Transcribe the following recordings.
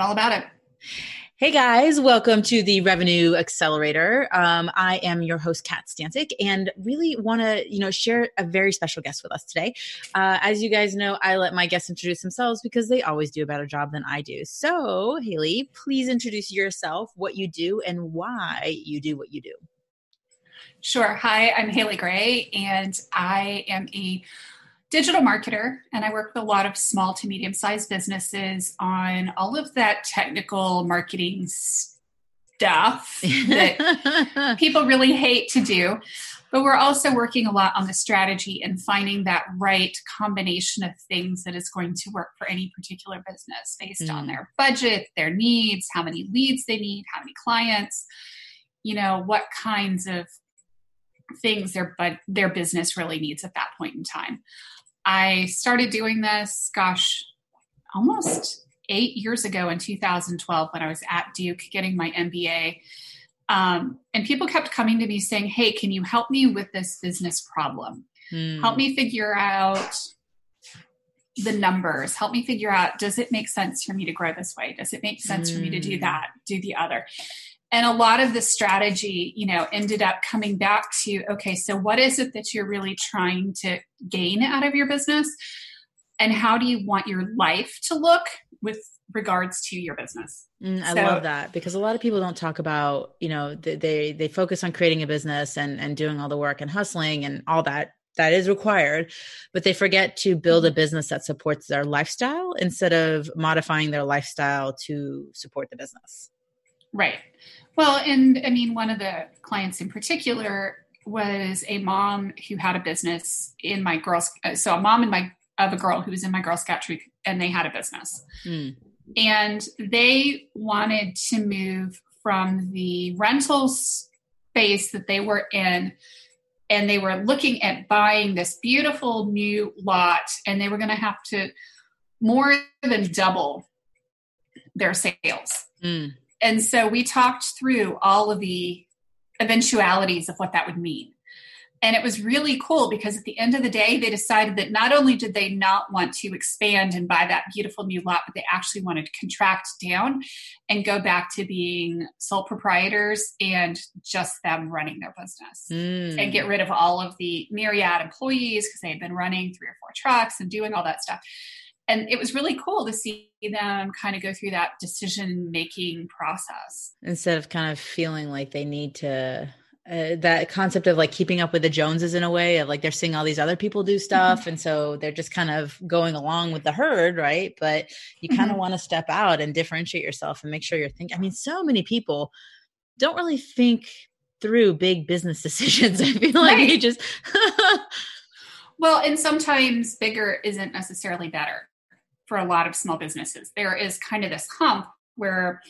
all about it. Hey guys, welcome to the Revenue Accelerator. Um, I am your host, Kat Stancic, and really want to, you know, share a very special guest with us today. Uh, as you guys know, I let my guests introduce themselves because they always do a better job than I do. So, Haley, please introduce yourself, what you do, and why you do what you do. Sure. Hi, I'm Haley Gray, and I am a digital marketer and I work with a lot of small to medium sized businesses on all of that technical marketing stuff that people really hate to do. But we're also working a lot on the strategy and finding that right combination of things that is going to work for any particular business based mm. on their budget, their needs, how many leads they need, how many clients, you know, what kinds of things their but their business really needs at that point in time. I started doing this, gosh, almost eight years ago in 2012 when I was at Duke getting my MBA. Um, and people kept coming to me saying, Hey, can you help me with this business problem? Hmm. Help me figure out the numbers. Help me figure out does it make sense for me to grow this way? Does it make sense for me to do hmm. that, do the other? And a lot of the strategy you know ended up coming back to okay so what is it that you're really trying to gain out of your business? And how do you want your life to look with regards to your business? Mm, i so, love that because a lot of people don't talk about you know they, they focus on creating a business and and doing all the work and hustling and all that that is required but they forget to build a mm-hmm. business that supports their lifestyle instead of modifying their lifestyle to support the business. Right well, and I mean, one of the clients in particular was a mom who had a business in my girls. Uh, so a mom and my of a girl who was in my Girl Scout troop, and they had a business, mm. and they wanted to move from the rental space that they were in and they were looking at buying this beautiful new lot and they were going to have to more than double their sales mm. And so we talked through all of the eventualities of what that would mean. And it was really cool because at the end of the day, they decided that not only did they not want to expand and buy that beautiful new lot, but they actually wanted to contract down and go back to being sole proprietors and just them running their business mm. and get rid of all of the myriad employees because they had been running three or four trucks and doing all that stuff and it was really cool to see them kind of go through that decision making process instead of kind of feeling like they need to uh, that concept of like keeping up with the joneses in a way of like they're seeing all these other people do stuff mm-hmm. and so they're just kind of going along with the herd right but you kind of mm-hmm. want to step out and differentiate yourself and make sure you're thinking i mean so many people don't really think through big business decisions i feel like right. you just well and sometimes bigger isn't necessarily better for a lot of small businesses. There is kind of this hump where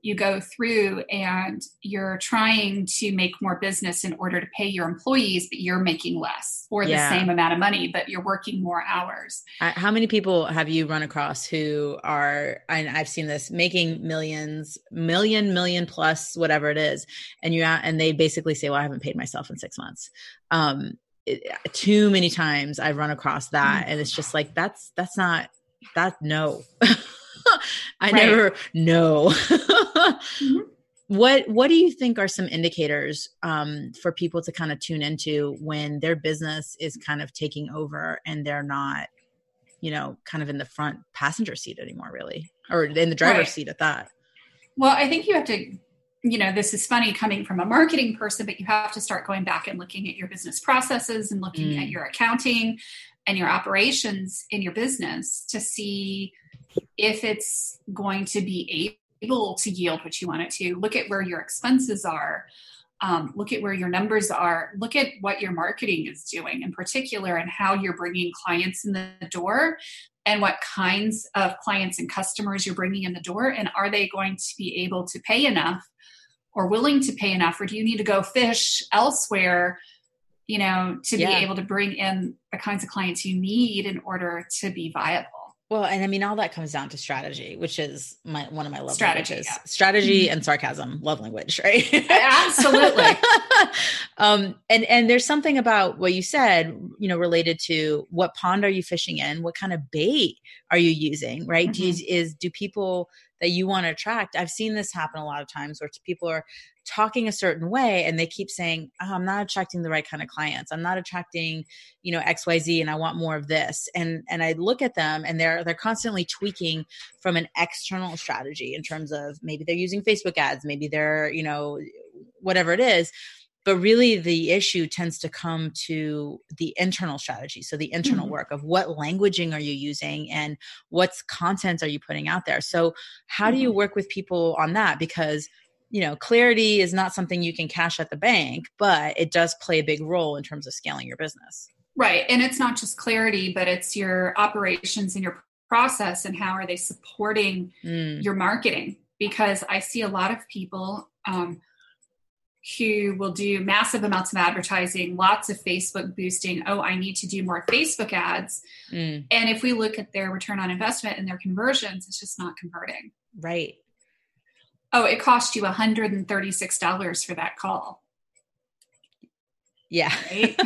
you go through and you're trying to make more business in order to pay your employees, but you're making less or yeah. the same amount of money, but you're working more hours. How many people have you run across who are, and I've seen this, making millions, million, million plus, whatever it is, and you and they basically say, "Well, I haven't paid myself in six months." Um, it, too many times I've run across that, mm-hmm. and it's just like that's that's not that no. I right. never know. mm-hmm. What what do you think are some indicators um, for people to kind of tune into when their business is kind of taking over and they're not, you know, kind of in the front passenger seat anymore, really, or in the driver's right. seat at that? Well, I think you have to you know, this is funny coming from a marketing person, but you have to start going back and looking at your business processes and looking mm. at your accounting and your operations in your business to see if it's going to be able to yield what you want it to. Look at where your expenses are. Um, look at where your numbers are. Look at what your marketing is doing in particular and how you're bringing clients in the door and what kinds of clients and customers you're bringing in the door. And are they going to be able to pay enough or willing to pay enough? Or do you need to go fish elsewhere? you know, to yeah. be able to bring in the kinds of clients you need in order to be viable. Well, and I mean, all that comes down to strategy, which is my one of my love strategy, languages. Yeah. Strategy mm-hmm. and sarcasm, love language, right? Absolutely. um, and and there's something about what you said, you know, related to what pond are you fishing in? What kind of bait are you using? Right? Mm-hmm. Do you, is do people that you want to attract i've seen this happen a lot of times where people are talking a certain way and they keep saying oh, i'm not attracting the right kind of clients. I'm not attracting you know xyz and i want more of this. And and i look at them and they're they're constantly tweaking from an external strategy in terms of maybe they're using facebook ads maybe they're you know whatever it is but really the issue tends to come to the internal strategy so the internal mm-hmm. work of what languaging are you using and what's content are you putting out there so how mm-hmm. do you mm-hmm. work with people on that because you know clarity is not something you can cash at the bank but it does play a big role in terms of scaling your business right and it's not just clarity but it's your operations and your process and how are they supporting mm. your marketing because i see a lot of people um, who will do massive amounts of advertising, lots of Facebook boosting. Oh, I need to do more Facebook ads. Mm. And if we look at their return on investment and their conversions, it's just not converting. Right. Oh, it cost you $136 for that call. Yeah. Right?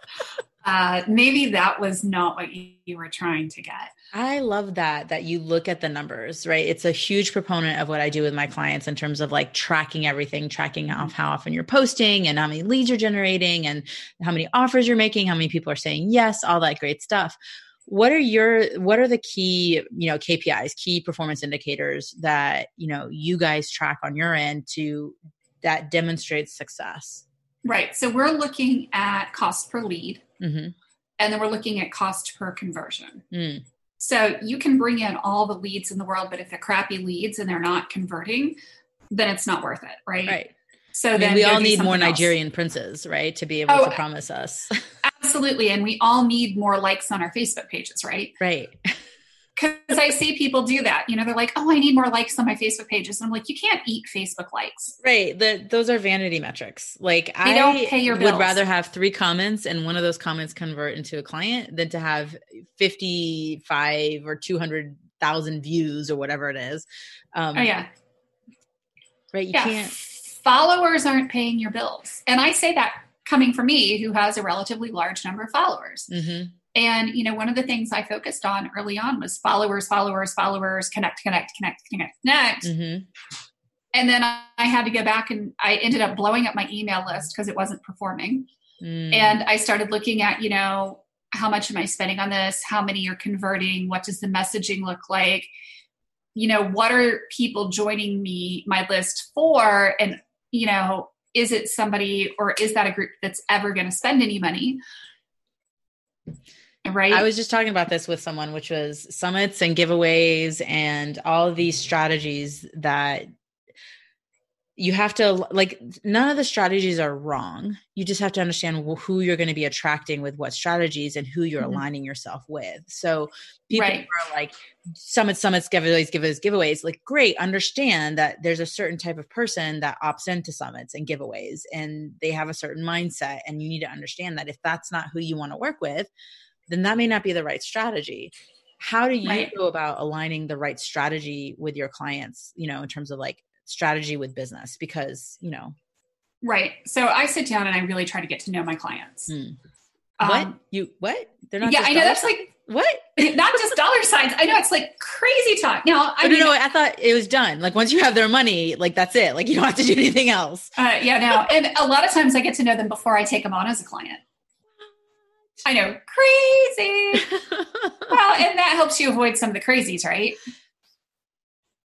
uh, maybe that was not what you, you were trying to get. I love that that you look at the numbers, right? It's a huge proponent of what I do with my clients in terms of like tracking everything, tracking off how often you're posting and how many leads you're generating and how many offers you're making, how many people are saying yes, all that great stuff. What are your what are the key, you know, KPIs, key performance indicators that, you know, you guys track on your end to that demonstrates success? Right. So we're looking at cost per lead. Mm-hmm. And then we're looking at cost per conversion. Mm. So you can bring in all the leads in the world, but if they're crappy leads and they're not converting, then it's not worth it, right? Right. So I mean, then we all need more Nigerian else. princes, right, to be able oh, to promise us. absolutely, and we all need more likes on our Facebook pages, right? Right because I see people do that. You know, they're like, "Oh, I need more likes on my Facebook pages." And I'm like, "You can't eat Facebook likes." Right. The, those are vanity metrics. Like they I don't pay your bills. would rather have three comments and one of those comments convert into a client than to have 55 or 200,000 views or whatever it is. Um, oh yeah. Right. You yeah. can't. Followers aren't paying your bills, and I say that coming from me, who has a relatively large number of followers. Mm-hmm and, you know, one of the things I focused on early on was followers, followers, followers, connect, connect, connect, connect, connect. Mm-hmm. And then I, I, had to go back and I ended up blowing up my email list because it wasn't performing. Mm. And I started looking at, you know, how much am I spending on this? How many are converting? What does the messaging look like? You know, what are people joining me, my list for? And, you know, is it somebody or is that a group that's ever going to spend any money? Right. I was just talking about this with someone, which was summits and giveaways and all these strategies that you have to like none of the strategies are wrong you just have to understand who you're going to be attracting with what strategies and who you're mm-hmm. aligning yourself with so people right. are like summits summits giveaways giveaways giveaways like great understand that there's a certain type of person that opts into summits and giveaways and they have a certain mindset and you need to understand that if that's not who you want to work with then that may not be the right strategy. How do you right. go about aligning the right strategy with your clients you know in terms of like strategy with business? Because you know. Right. So i sit down and i really try to get to know my clients. Mm. what? Um, you what? They're not yeah i know that's signs? like what? not just dollar signs. I know it's like crazy talk. Now i don't know i thought it was done. Like once you have their money like that's it. Like you don't have to do anything else. Uh, yeah no. And a lot of times i get to know them before i take them on as a client I know, crazy. well, and that helps you avoid some of the crazies, right?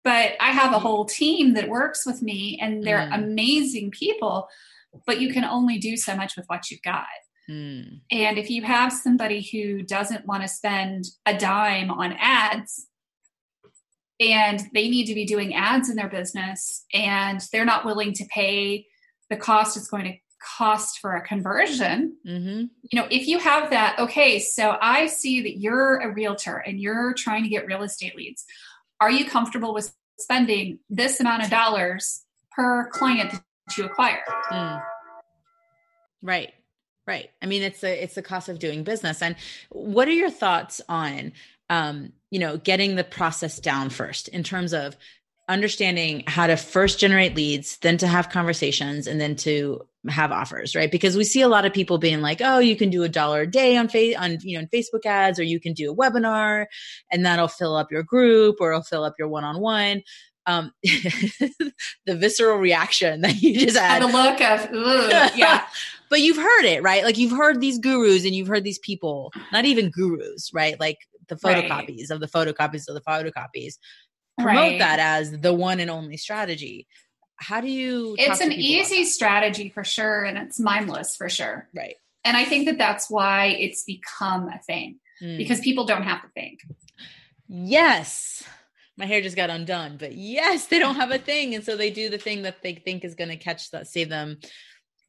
But I have a mm-hmm. whole team that works with me and they're mm. amazing people, but you can only do so much with what you've got. Mm. And if you have somebody who doesn't want to spend a dime on ads and they need to be doing ads in their business and they're not willing to pay the cost it's going to cost for a conversion. Mm-hmm. You know, if you have that, okay, so I see that you're a realtor and you're trying to get real estate leads. Are you comfortable with spending this amount of dollars per client that you acquire? Mm. Right. Right. I mean, it's a it's the cost of doing business. And what are your thoughts on um, you know, getting the process down first in terms of understanding how to first generate leads, then to have conversations, and then to have offers, right? Because we see a lot of people being like, "Oh, you can do a dollar a day on face on you know in Facebook ads, or you can do a webinar, and that'll fill up your group, or it'll fill up your one on one." Um, the visceral reaction that you just had, the look of, ugh, yeah. but you've heard it, right? Like you've heard these gurus and you've heard these people, not even gurus, right? Like the photocopies right. of the photocopies of the photocopies promote right. that as the one and only strategy how do you it's an easy strategy for sure and it's mindless for sure right and i think that that's why it's become a thing mm. because people don't have to think yes my hair just got undone but yes they don't have a thing and so they do the thing that they think is going to catch that save them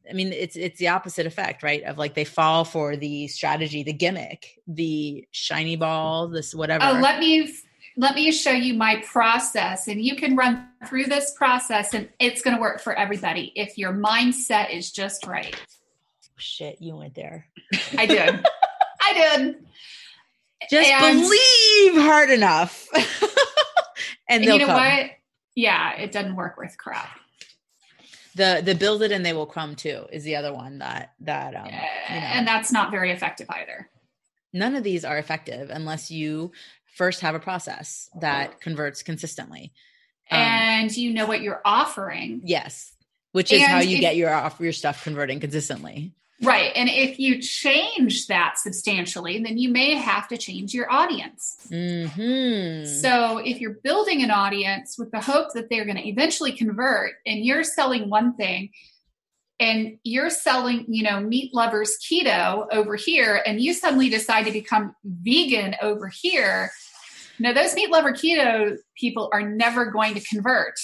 I mean, it's it's the opposite effect, right? Of like they fall for the strategy, the gimmick, the shiny ball, this whatever. Oh, let me let me show you my process and you can run through this process and it's going to work for everybody if your mindset is just right. Shit you went there. I did. I did. Just and, believe hard enough. And, and you know come. what? Yeah it doesn't work with crap. The the build it and they will come too is the other one that that um, you know. and that's not very effective either. None of these are effective unless you first have a process that converts consistently. Um, and you know what you're offering. Yes. Which is and how you if, get your off your stuff converting consistently. Right. And if you change that substantially, then you may have to change your audience. Mm-hmm. So if you're building an audience with the hope that they're going to eventually convert and you're selling one thing and you're selling, you know, meat lovers keto over here, and you suddenly decide to become vegan over here, no, those meat lover keto people are never going to convert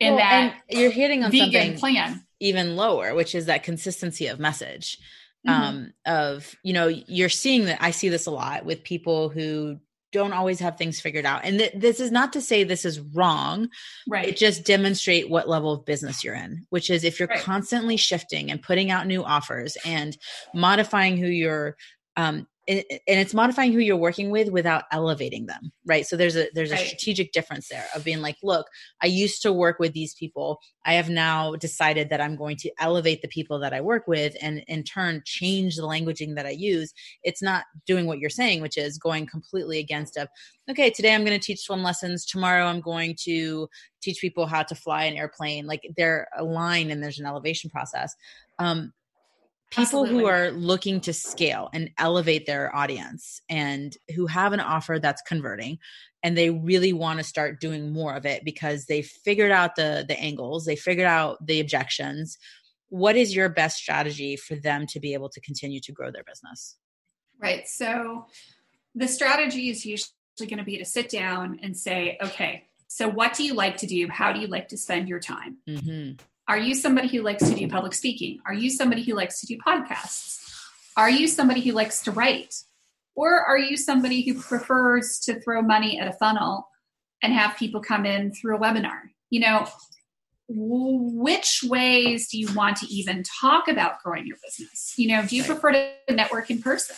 in well, that you're hitting on vegan something plan even lower, which is that consistency of message. Mm-hmm. Um, of you know, you're seeing that I see this a lot with people who don't always have things figured out. And th- this is not to say this is wrong. Right. It just demonstrate what level of business you're in, which is if you're right. constantly shifting and putting out new offers and modifying who you're um, and it's modifying who you're working with without elevating them right? So there's a there's a right. strategic difference there of being like look i used to work with these people. I have now decided that i'm going to elevate the people that i work with and in turn change the languaging that i use. It's not doing what you're saying which is going completely against of okay today i'm going to teach swim lessons. Tomorrow i'm going to teach people how to fly an airplane. Like they're aligned and there's an elevation process. Um people Absolutely. who are looking to scale and elevate their audience and who have an offer that's converting and they really want to start doing more of it because they figured out the the angles they figured out the objections what is your best strategy for them to be able to continue to grow their business right so the strategy is usually going to be to sit down and say okay so what do you like to do how do you like to spend your time mm-hmm. Are you somebody who likes to do public speaking? Are you somebody who likes to do podcasts? Are you somebody who likes to write? Or are you somebody who prefers to throw money at a funnel and have people come in through a webinar? You know, which ways do you want to even talk about growing your business? You know, do you prefer to network in person?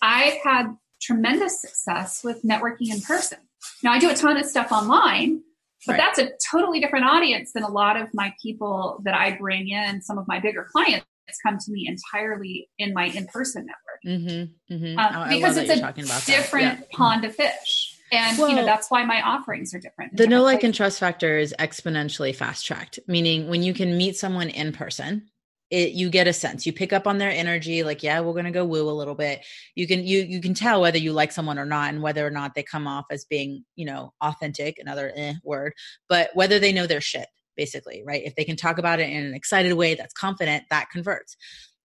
I've had tremendous success with networking in person. Now, I do a ton of stuff online, but right. that's a totally different audience than a lot of my people that I bring in. Some of my bigger clients come to me entirely in my in-person network mm-hmm, mm-hmm. Um, oh, because it's a different yeah. pond of fish. And well, you know that's why my offerings are different. The no like, and trust factor is exponentially fast tracked. Meaning, when you can meet someone in person, it you get a sense. You pick up on their energy like yeah we're going to go woo a little bit. You can you you can tell whether you like someone or not and whether or not they come off as being you know authentic another eh word but whether they know their shit basically right? If they can talk about it in an excited way that's confident that converts.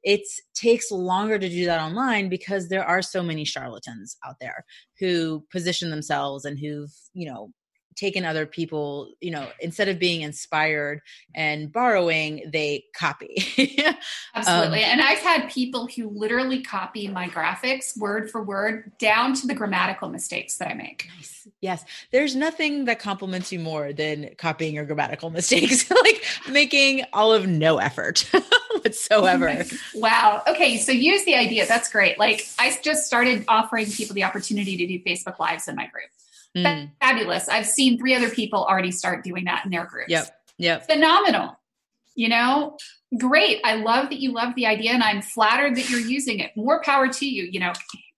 It takes longer to do that online because there are so many charlatans out there who position themselves and who've you know taken other people you know instead of being inspired and borrowing they copy. Absolutely um, and i've had people who literally copy my graphics word for word down to the grammatical mistakes that i make. Nice. yes. There's nothing that compliments you more than copying your grammatical mistakes like making all of no effort whatsoever. Wow. Okay so use the idea. That's great. Like i just started offering people the opportunity to do facebook lives in my group mm. fabulous. I've seen three other people already start doing that in their groups. Yep. Yep. Phenomenal. You know, great. I love that you love the idea and I'm flattered that you're using it. More power to you. You know,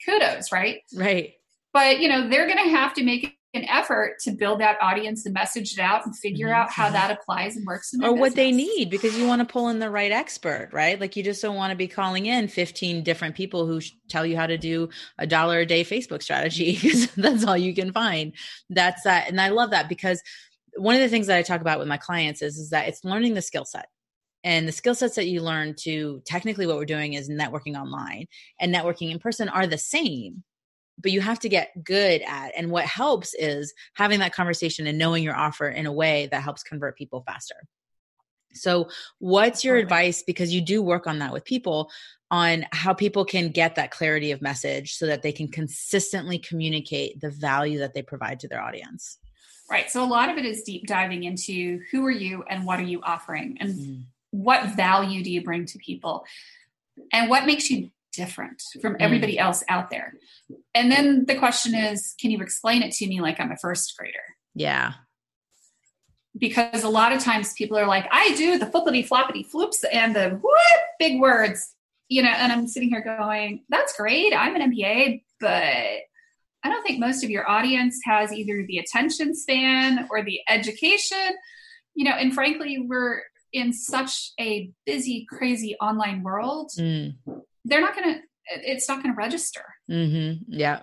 kudos, right? Right. But, you know, they're going to have to make an effort to build that audience and message it out and figure mm-hmm. out how that applies and works or business. what they need because you want to pull in the right expert right like you just don't want to be calling in 15 different people who tell you how to do a dollar a day facebook strategy because that's all you can find that's that and i love that because one of the things that i talk about with my clients is, is that it's learning the skill set and the skill sets that you learn to technically what we're doing is networking online and networking in person are the same but you have to get good at and what helps is having that conversation and knowing your offer in a way that helps convert people faster. So what's your advice because you do work on that with people on how people can get that clarity of message so that they can consistently communicate the value that they provide to their audience? Right so a lot of it is deep diving into who are you and what are you offering and mm. what value do you bring to people? And what makes you different from mm. everybody else out there. And then the question is, can you explain it to me like I'm a first grader? Yeah. Because a lot of times people are like, I do the flippity floppity floops and the what big words, you know, and I'm sitting here going, that's great. I'm an MBA, but I don't think most of your audience has either the attention span or the education, you know, and frankly, we're in such a busy, crazy online world. Mm they're not going to it's not going to register mm-hmm. yeah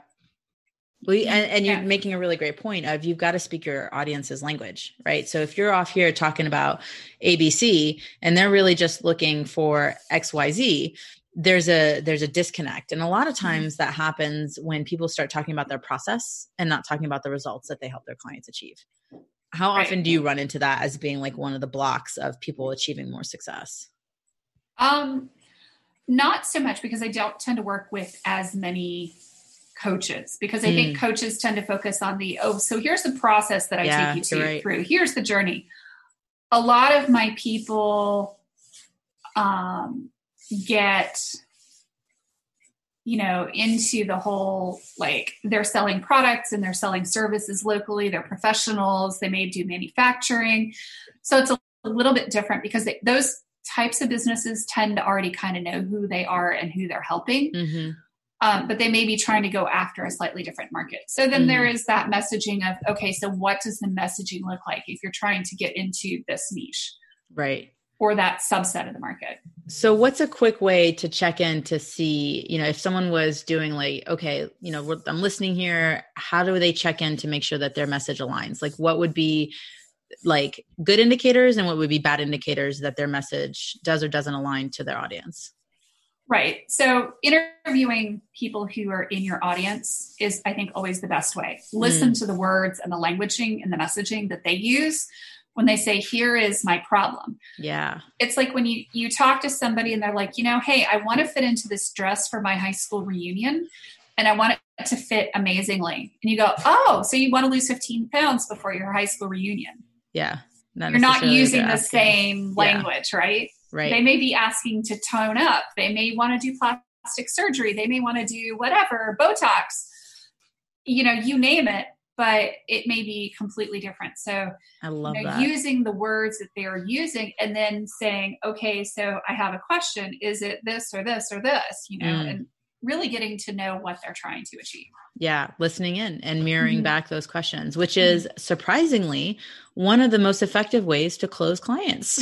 well, and, and you're yeah. making a really great point of you've got to speak your audience's language, right? So if you're off here talking about ABC and they're really just looking for XYZ, there's a there's a disconnect. And a lot of mm-hmm. times that happens when people start talking about their process and not talking about the results that they help their clients achieve. How right. often do you run into that as being like one of the blocks of people achieving more success? Um not so much because I don't tend to work with as many coaches because I mm. think coaches tend to focus on the oh, so here's the process that I yeah, take you to, right. through. Here's the journey. A lot of my people um, get you know into the whole like they're selling products and they're selling services locally they're professionals they may do manufacturing so it's a, a little bit different because they, those types of businesses tend to already kind of know who they are and who they're helping. Mm-hmm. Um, but they may be trying to go after a slightly different market. So then mm-hmm. there is that messaging of, okay, so what does the messaging look like if you're trying to get into this niche? Right. Or that subset of the market. So, what's a quick way to check in to see, you know, if someone was doing like, okay, you know, I'm listening here, how do they check in to make sure that their message aligns? Like, what would be like good indicators and what would be bad indicators that their message does or doesn't align to their audience? Right. So interviewing people who are in your audience is, I think, always the best way. Listen mm. to the words and the languaging and the messaging that they use when they say, here is my problem. Yeah. It's like when you, you talk to somebody and they're like, you know, hey, I want to fit into this dress for my high school reunion and I want it to fit amazingly. And you go, oh, so you want to lose 15 pounds before your high school reunion yeah. Not You're not using the same language, yeah. right? Right. They may be asking to tone up. They may want to do plastic surgery. They may want to do whatever, Botox, you know, you name it, but it may be completely different. So I love you know, using the words that they are using and then saying, okay, so I have a question. Is it this or this or this? You know, mm. and really getting to know what they're trying to achieve. Yeah, listening in and mirroring mm-hmm. back those questions, which is surprisingly one of the most effective ways to close clients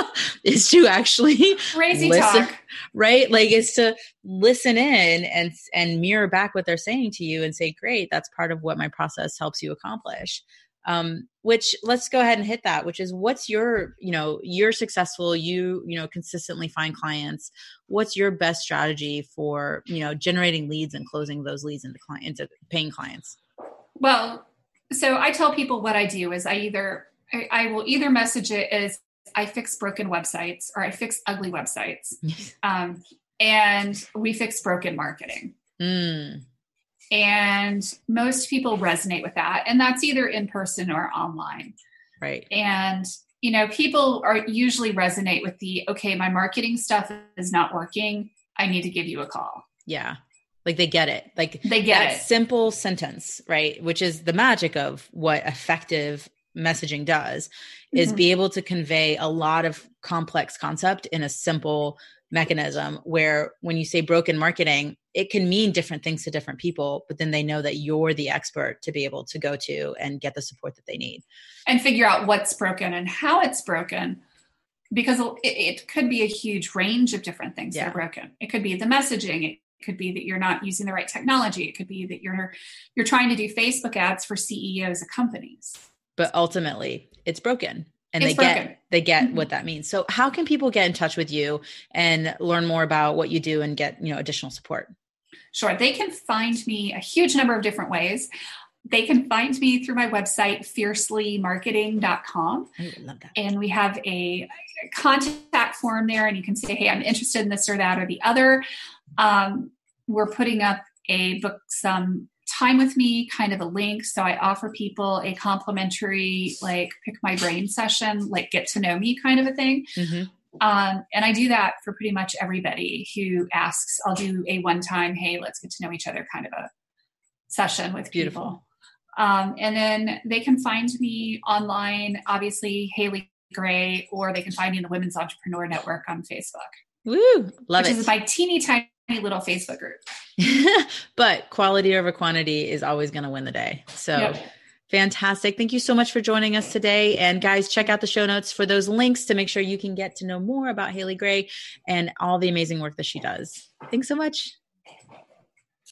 is to actually crazy listen, talk. Right? Like is to listen in and and mirror back what they're saying to you and say, "Great, that's part of what my process helps you accomplish." Um, which let's go ahead and hit that which is what's your you know you're successful you you know consistently find clients. What's your best strategy for you know generating leads and closing those leads into clients into paying clients? Well so i tell people what i do is i either I, I will either message it as i fix broken websites or i fix ugly websites. Um, and we fix broken marketing. Mm. And most people resonate with that. And that's either in person or online. Right. And, you know, people are usually resonate with the, okay, my marketing stuff is not working. I need to give you a call. Yeah. Like they get it. Like they get it. Simple sentence, right? Which is the magic of what effective messaging does is mm-hmm. be able to convey a lot of complex concept in a simple mechanism where when you say broken marketing it can mean different things to different people but then they know that you're the expert to be able to go to and get the support that they need. And figure out what's broken and how it's broken because it, it could be a huge range of different things yeah. that are broken. It could be the messaging it could be that you're not using the right technology it could be that you're you're trying to do facebook ads for ceos of companies. But ultimately it's broken and it's they broken. get they get mm-hmm. what that means so how can people get in touch with you and learn more about what you do and get you know additional support sure they can find me a huge number of different ways they can find me through my website fiercelymarketing.com I love that. and we have a contact form there and you can say hey i'm interested in this or that or the other um, we're putting up a book some time with me kind of a link so i offer people a complimentary like pick my brain session like get to know me kind of a thing mm-hmm. um, and i do that for pretty much everybody who asks i'll do a one time hey let's get to know each other kind of a session with Beautiful. people um, and then they can find me online obviously haley gray or they can find me in the women's entrepreneur network on facebook Woo, love which it. is my teeny tiny little Facebook group. but quality over quantity is always going to win the day. So yep. fantastic. Thank you so much for joining us today. And guys, check out the show notes for those links to make sure you can get to know more about Haley Gray and all the amazing work that she does. Thanks so much.